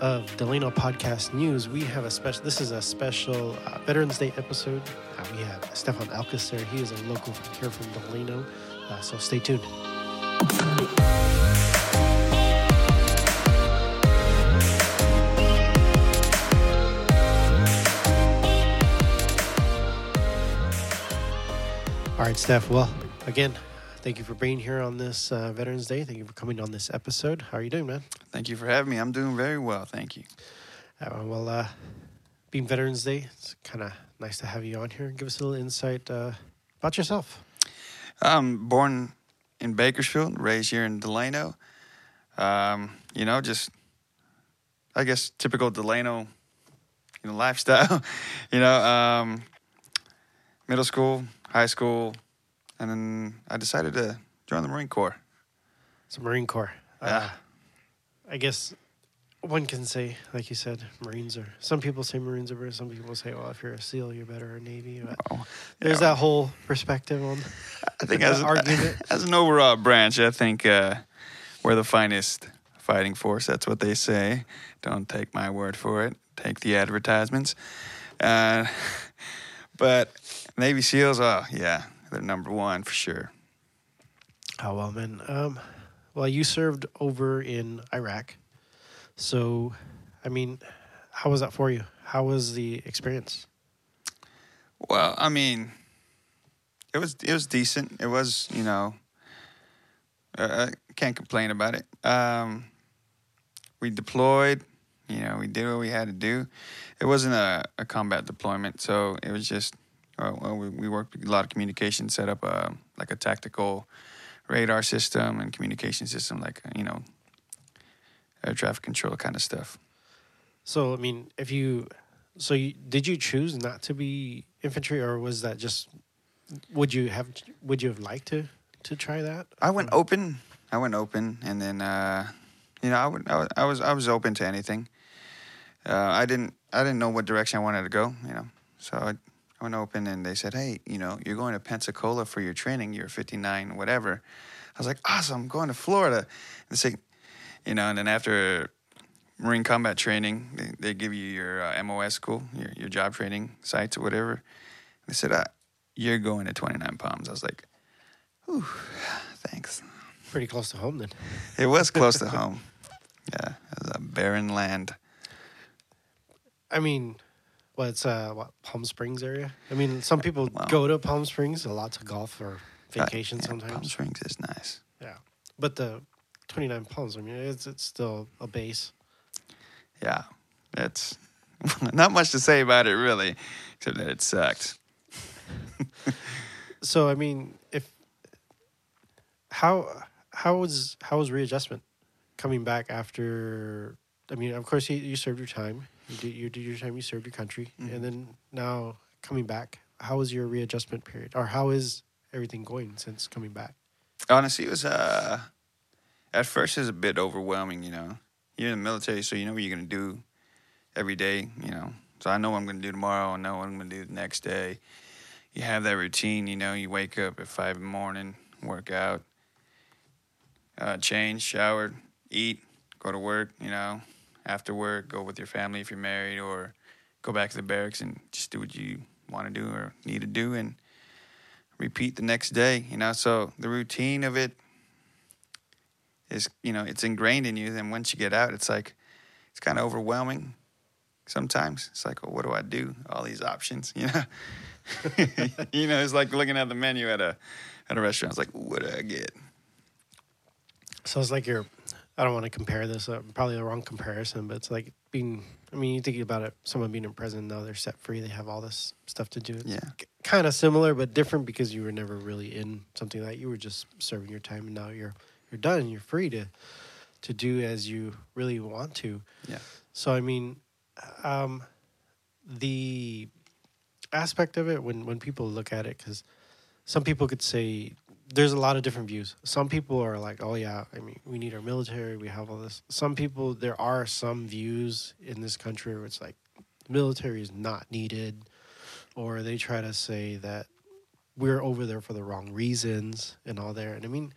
of Delano Podcast News, we have a special. This is a special uh, Veterans Day episode. Uh, we have Stefan Alcacer. He is a local here from Delano, uh, so stay tuned. All right, Steph. Well, again, thank you for being here on this uh, Veterans Day. Thank you for coming on this episode. How are you doing, man? Thank you for having me. I'm doing very well. Thank you. Uh, well, uh, being Veterans Day, it's kind of nice to have you on here. Give us a little insight uh, about yourself. I'm born in Bakersfield, raised here in Delano. Um, you know, just I guess typical Delano, you know, lifestyle. you know, um, middle school, high school, and then I decided to join the Marine Corps. It's Marine Corps. Uh, Yeah. I guess one can say, like you said, Marines are. Some people say Marines are better. Some people say, well, if you're a SEAL, you're better or Navy. But Oh, there's that whole perspective on. I think as, argument. as an overall branch, I think uh, we're the finest fighting force. That's what they say. Don't take my word for it. Take the advertisements. Uh, but Navy SEALs, oh yeah, they're number one for sure. Oh well, man. Um, well, you served over in Iraq, so I mean, how was that for you? How was the experience? Well, I mean, it was it was decent. It was you know, uh, I can't complain about it. Um, we deployed. You know, we did what we had to do. It wasn't a, a combat deployment, so it was just well, we, we worked a lot of communication, set up a like a tactical radar system and communication system, like you know, air traffic control kind of stuff. So I mean, if you, so you, did you choose not to be infantry, or was that just? Would you have? Would you have liked to to try that? I went open. I went open, and then uh, you know I, would, I was I was I was open to anything. Uh, I didn't I didn't know what direction I wanted to go. You know, so I went open, and they said, "Hey, you know, you're going to Pensacola for your training. You're 59, whatever." I was like, "Awesome! I'm going to Florida." And they say, you know, and then after Marine combat training, they, they give you your uh, MOS school, your your job training sites or whatever. They said, uh, "You're going to 29 Palms." I was like, "Ooh, thanks." Pretty close to home then. It was close to home. Yeah, it was a barren land. I mean, well, it's uh, what Palm Springs area. I mean, some people Wow. go to Palm Springs a lot to golf or vacation Uh, yeah, sometimes. Palm Springs is nice. Yeah, but the twenty nine Palms. I mean, it's it's still a base. Yeah, it's not much to say about it really, except that it sucked. So I mean, if how how was how was readjustment coming back after? I mean, of course, you, you served your time. You did you did your time. You served your country, Mhm. and then now coming back. How was your readjustment period, or how is everything going since coming back? Honestly, it was uh, at first it was a bit overwhelming. You know, you're in the military, so you know what you're gonna do every day. You know, so I know what I'm gonna do tomorrow. I know what I'm gonna do the next day. You have that routine. You know, you wake up at five in the morning, work out, uh, change, shower, eat, go to work. You know, after work, go with your family if you're married, or go back to the barracks and just do what you want to do or need to do, and repeat the next day. You know, so the routine of it is, you know, it's ingrained in you. Then once you get out, it's like it's kind of overwhelming. Sometimes it's like, well, what do I do? All these options, you know. you know, it's like looking at the menu at a at a restaurant. It's like, what do I get? So it's like you're. I don't want to compare this. Uh, probably the wrong comparison, but it's like being. I mean, you think about it. Someone being in prison, though, they're set free. They have all this stuff to do. It's Yeah. kind of similar, but different because you were never really in something like you were just serving your time, and now you're you're done. and You're free to to do as you really want to. Yeah. So I mean, um, the aspect of it when when people look at it, because some people could say there's a lot of different views. Some people are like, oh yeah, I mean, we need our military. We have all this. Some people, there are some views in this country where it's like, military is not needed, or they try to say that we're over there for the wrong reasons and all there. And I mean,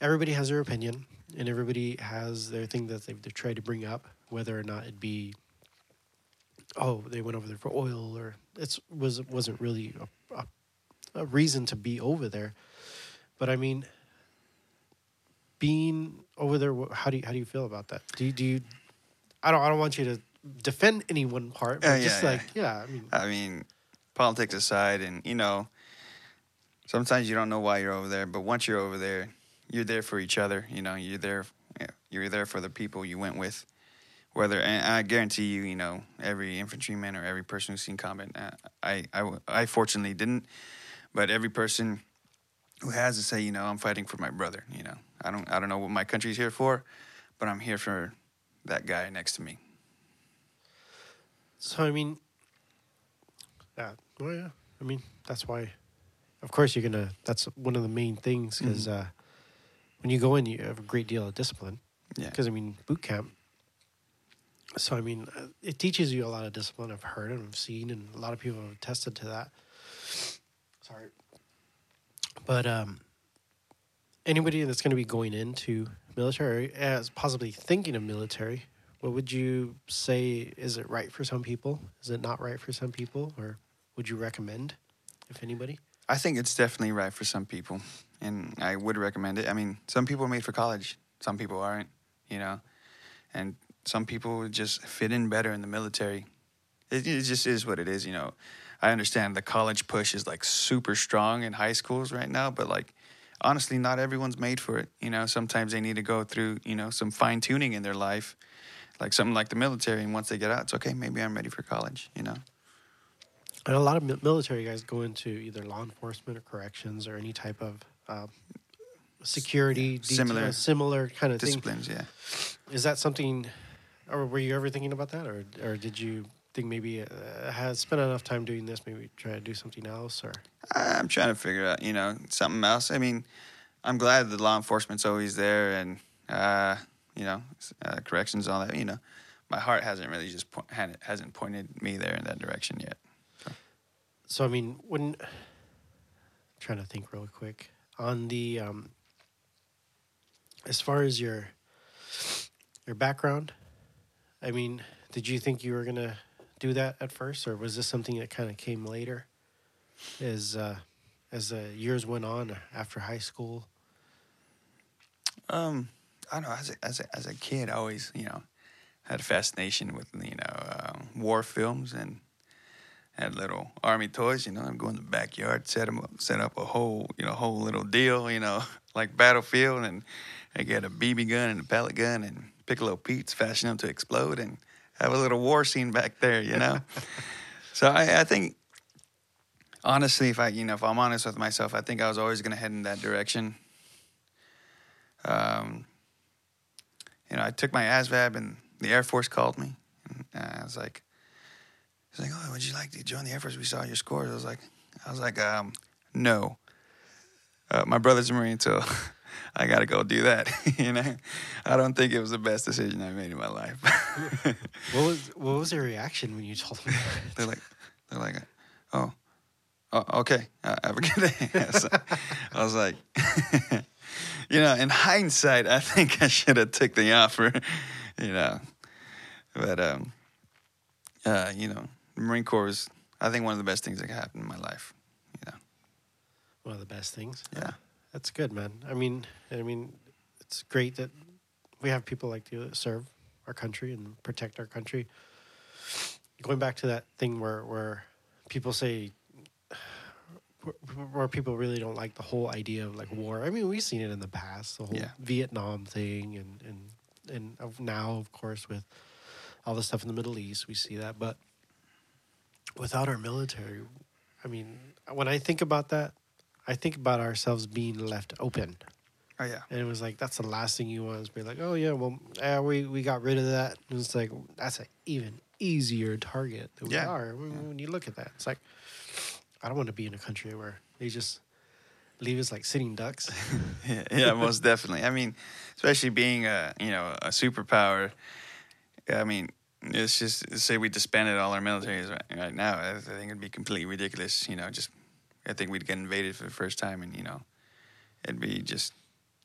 everybody has their opinion, and everybody has their thing that they've, they've tried to bring up. whether or not it'd be oh they went over there for oil or it's was wasn't really a, a, a reason to be over there. But I mean, being over there, how do you how do you feel about that? Do you, do you? I don't I don't want you to defend any one part, but Uh, yeah, just yeah. like yeah, I mean, I mean, politics aside, and you know, sometimes you don't know why you're over there, but once you're over there, you're there for each other. You know, you're there, you're there for the people you went with. Whether, and I guarantee you, you know, every infantryman or every person who's seen combat, uh, I, I, I fortunately didn't, but every person who has to say, you know, I'm fighting for my brother. You know, I don't, I don't know what my country's here for, but I'm here for that guy next to me. So I mean, yeah, well, yeah. I mean, that's why. Of course, you're gonna. That's one of the main things because uh, when you go in, you have a great deal of discipline. Yeah. Because I mean, boot camp. So I mean, uh, it teaches you a lot of discipline. I've heard and I've seen, and a lot of people have attested to that. Sorry, but um, anybody that's going to be going into military, as possibly thinking of military, what would you say? Is it right for some people? Is it not right for some people? Or would you recommend, if anybody? I think it's definitely right for some people, and I would recommend it. I mean, some people are made for college, some people aren't, you know, and some people just fit in better in the military. It, it just is what it is, you know. I understand the college push is like super strong in high schools right now, but like honestly, not everyone's made for it. You know, sometimes they need to go through, you know, some fine tuning in their life, like something like the military. And once they get out, it's okay. Maybe I'm ready for college. You know. And a lot of military guys go into either law enforcement or corrections or any type of uh, security, detail- Similar similar kind of thing. Disciplines, yeah. Is that something, or were you ever thinking about that, or or did you think maybe uh, has spent enough time doing this, maybe try to do something else, or I'm trying to figure out, you know, something else. I mean, I'm glad the law enforcement's always there, and uh, you know, uh, corrections, all that. You know, my heart hasn't really just po- had, hasn't pointed me there in that direction yet. so? I mean, when trying to think real quick on the um, as far as your your background, I mean, did you think you were gonna do that at first, or was this something that kind of came later, as uh, as the years went on after high school? Um, I don't know. As a, as a, as a kid, I always, you know, had a fascination with you know um, war films and had little army toys. You know, I'd go in the backyard, set 'em up, set up a whole you know whole little deal. You know, like battlefield, and I get a BB gun and a pellet gun and Piccolo Pete's, fashion them to explode, and have a little war scene back there. You know, so I, I think. Honestly, if I, you know, if I'm honest with myself, I think I was always going to head in that direction. Um, you know, I took my ASVAB and the Air Force called me. And uh, I was like, he's like, oh, would you like to join the Air Force? We saw your scores. I was like, I was like, um, no. Uh, my brother's a Marine, so I got to go do that. you know, I don't think it was the best decision I made in my life. What was what was their reaction when you told them? that? they're like, they're like, oh, oh okay, uh, have a good day. So I was like, you know, in hindsight, I think I should have took the offer, you know, but um, uh, you know, Marine Corps is, I think, one of the best things that could happen in my life. You know, One of the best things. yeah, That's good, man. I mean, I mean, it's great that we have people like you that serve our country and protect our country. Going back to that thing where where people say where- people really don't like the whole idea of like mm-hmm. war. I mean, we've seen it in the past, the whole Yeah. Vietnam thing, and and and of now, of course, with all the stuff in the Middle East, we see that. But without our military, I mean, when I think about that, I think about ourselves being left open. oh yeah, And it was like that's the last thing you want is be like, oh yeah, well, eh, we we got rid of that. And it's like that's an even easier target than Yeah. we are. When, when you look at that, it's like I don't want to be in a country where they just leave us like sitting ducks. yeah, yeah, most definitely. I mean, especially being a you know a superpower. I mean, it's just say we disbanded all our militaries right, right now. I think it'd be completely ridiculous. You know, just I think we'd get invaded for the first time, and you know, it'd be just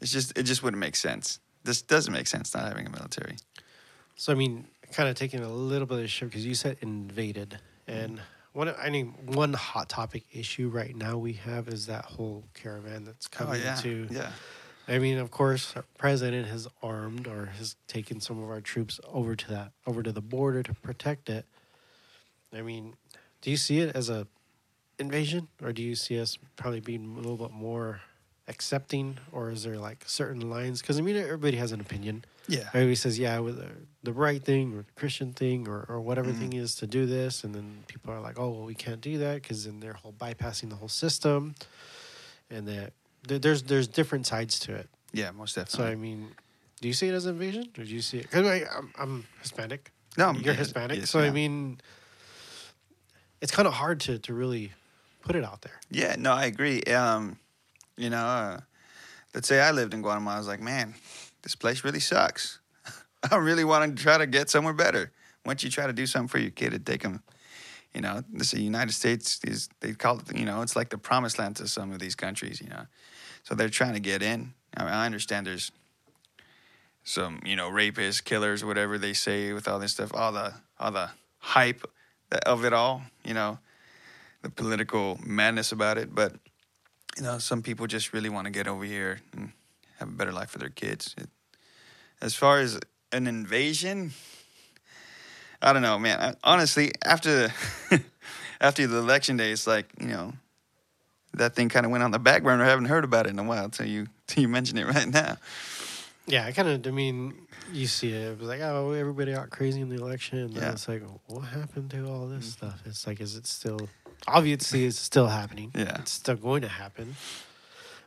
it's just it just wouldn't make sense. This doesn't make sense not having a military. So I mean, kind of taking a little bit of a shift because you said invaded, and one I mean one hot topic issue right now we have is that whole caravan that's Oh coming yeah, to. yeah, I mean, of course, our president has armed or has taken some of our troops over to that over to the border to protect it. I mean, do you see it as a invasion, or do you see us probably being a little bit more accepting, or is there like certain lines? Because I mean, everybody has an opinion. yeah. Everybody says, yeah, with the, right thing or the Christian thing or, or whatever Mhm. thing is to do this. And then people are like, oh, well, we can't do that because then they're whole bypassing the whole system. And that there- there's there's different sides to it. Yeah, most definitely. So. I mean, do you see it as invasion or do you see it? Because I'm, I'm Hispanic. no, You're yeah, Hispanic. yes, so, I mean, it's kind of hard to, to really put it out there. Yeah, no, I agree. Um, you know, uh, let's say I lived in Guatemala. I was like, man, this place really sucks. I really want to try to get somewhere better. Once you try to do something for your kid, to take them, you know, this the United States is they call it, you know, it's like the promised land to some of these countries, you know. So they're trying to get in. I mean, I understand there's some, you know, rapists, killers, whatever they say with all this stuff, all the all the hype of it all, you know, the political madness about it. But you know, some people just really want to get over here and have a better life for their kids. It, as far as an invasion, I don't know, man. I, honestly, after after the election day, it's like you know that thing kind of went on the back burner. I haven't heard about it in a while till you till you mention it right now. Yeah, I kind of, I mean, you see it. It was like, oh, everybody got crazy in the election. And then Yeah. it's like, what happened to all this mm-hmm. stuff? It's like, is it still, obviously, it's still happening. Yeah. It's still going to happen.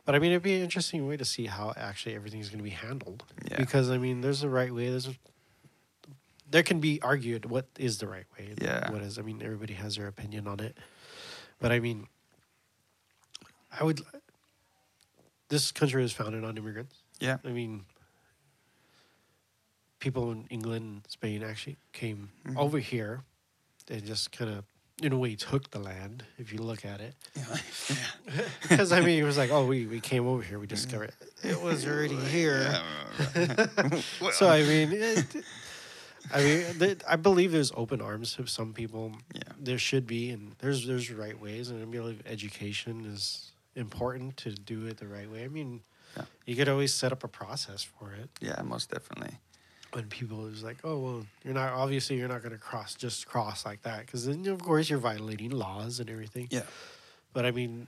But I mean, it'd be an interesting way to see how actually everything's going to be handled. Yeah. Because, I mean, there's a right way. There's a, there can be argued what is the right way. Yeah. What is, I mean, everybody has their opinion on it. But I mean, I would, this country was founded on immigrants. Yeah. I mean, people in England and Spain actually came Mhm. over here and just kind of, in a way, took the land, if you look at it. yeah. Because, I mean, it was like, oh, we, we came over here, we mm-hmm. discovered it, it was already here. So, I mean, it, I mean, th- I believe there's open arms to some people. Yeah. There should be, and there's there's right ways, and I believe education is important to do it the right way. I mean, Yeah. you could always set up a process for it. yeah, most definitely. When people is like, oh well, you're not obviously you're not going to cross just cross like that because then of course you're violating laws and everything. Yeah. But I mean,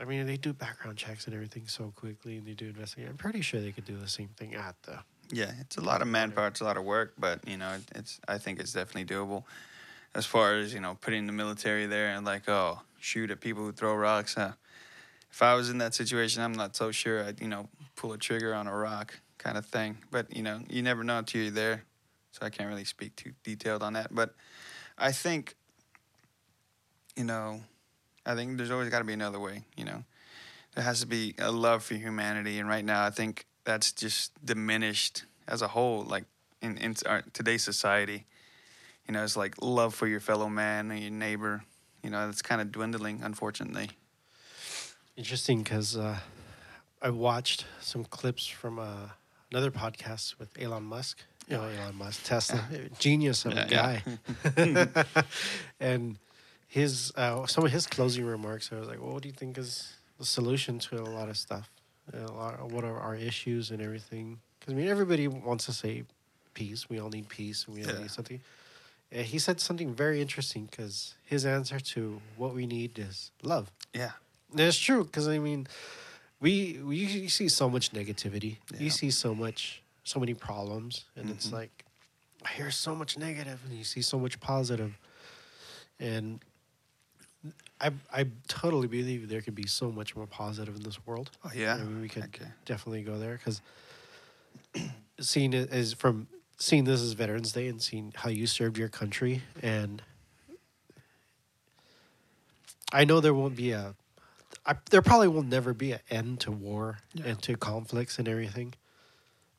I mean they do background checks and everything so quickly, and they do investigate. I'm pretty sure they could do the same thing at the. Yeah, it's a lot of manpower, it's a lot of work, but you know, it- it's I think it's definitely doable. As far as you know, putting the military there and like, oh, shoot at people who throw rocks. Huh? If I was in that situation, I'm not so sure I'd you know pull a trigger on a rock kind of thing. But you know, you never know until you're there, so I can't really speak too detailed on that. But I think, you know, I think there's always got to be another way. You know, there has to be a love for humanity, and right now, I think that's just diminished as a whole, like in in our, today's society. You know, it's like love for your fellow man and your neighbor. You know, it's kind of dwindling, unfortunately. Interesting because uh, I watched some clips from uh, another podcast with Elon Musk. You know, Elon Musk, Tesla, genius of a guy. and his uh, some of his closing remarks, I was like, well, what do you think is the solution to a lot of stuff? A lot, what are our issues and everything? Because I mean, everybody wants to say peace. We all need peace, and we all need something. And he said something very interesting because his answer to what we need is love. Yeah, That's true because I mean, we, we you see so much negativity. Yeah. You see so much, so many problems, and it's Mhm. like I hear so much negative, and you see so much positive, and I I totally believe there could be so much more positive in this world. oh yeah. I mean, we could Okay. definitely go there because seeing it as from seeing this as Veterans Day and seeing how you served your country, and I know there won't be a, I, there probably will never be an end to war Yeah. and to conflicts and everything,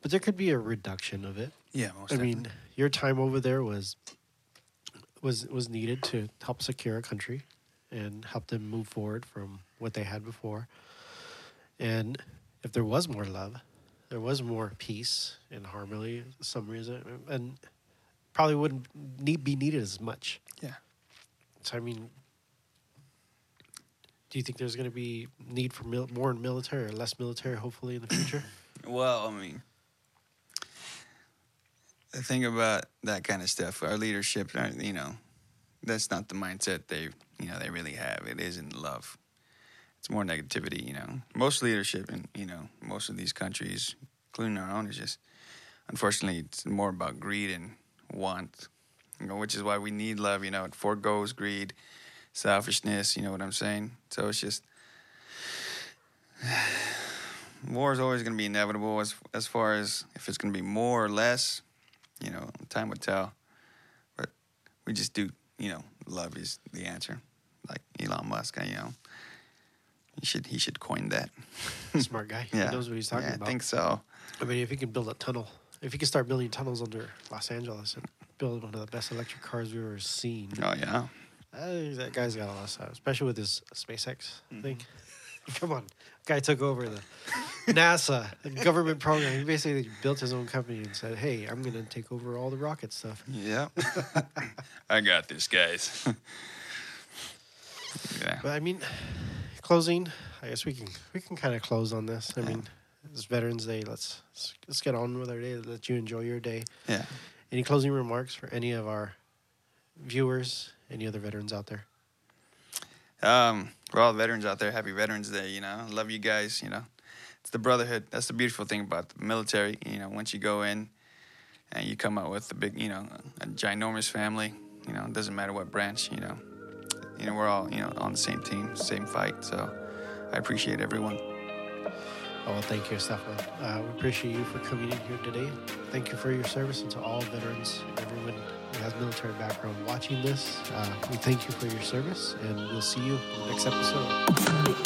but there could be a reduction of it. Yeah, most I definitely. mean, your time over there was was was needed to help secure a country and help them move forward from what they had before. And if there was more love, there was more peace and harmony, some reason, and probably wouldn't need be needed as much. Yeah. So I mean, do you think there's going to be need for mil- more military or less military, hopefully in the future? Well, I mean, the thing about that kind of stuff, our leadership, uh, you know, that's not the mindset they, you know, they really have. It isn't love. It's more negativity, you know. Most leadership in, you know, most of these countries, including our own, is just, unfortunately, it's more about greed and want, you know, which is why we need love, you know. It foregoes greed, selfishness, you know what I'm saying? So it's just, war is always going to be inevitable as as far as if it's going to be more or less you know time would tell. But we just do you know love is the answer. Like elon musk you know he should he should coin that. Smart guy. yeah. He knows what he's talking yeah, about. i think so. I mean, if he can build a tunnel, if he can start building tunnels under Los Angeles and build one of the best electric cars we've ever seen, oh yeah Think that guy's got a lot of stuff, especially with his SpaceX Mm-hmm. thing. Come on, guy took over the NASA the government program. He basically built his own company and said, "Hey, I'm going to take over all the rocket stuff." yeah i got this guys yeah But I mean, closing. I guess we can we can kind of close on this. I Yeah. mean, it's Veterans Day. Let's let's get on with our day. Let you enjoy your day. yeah Any closing remarks for any of our viewers? Any other veterans out there? Um, for all veterans out there, happy Veterans Day. You know, love you guys. You know, it's the brotherhood. That's the beautiful thing about the military. You know, once you go in and you come out with a big, you know, a ginormous family. You know, it doesn't matter what branch. You know, you know we're all you know on the same team, same fight. So I appreciate everyone. Oh, well, thank you, Stefan. Uh, we appreciate you for coming in here today. Thank you for your service, and to all veterans, everyone who has military background watching this, uh, we thank you for your service, and we'll see you in the next episode.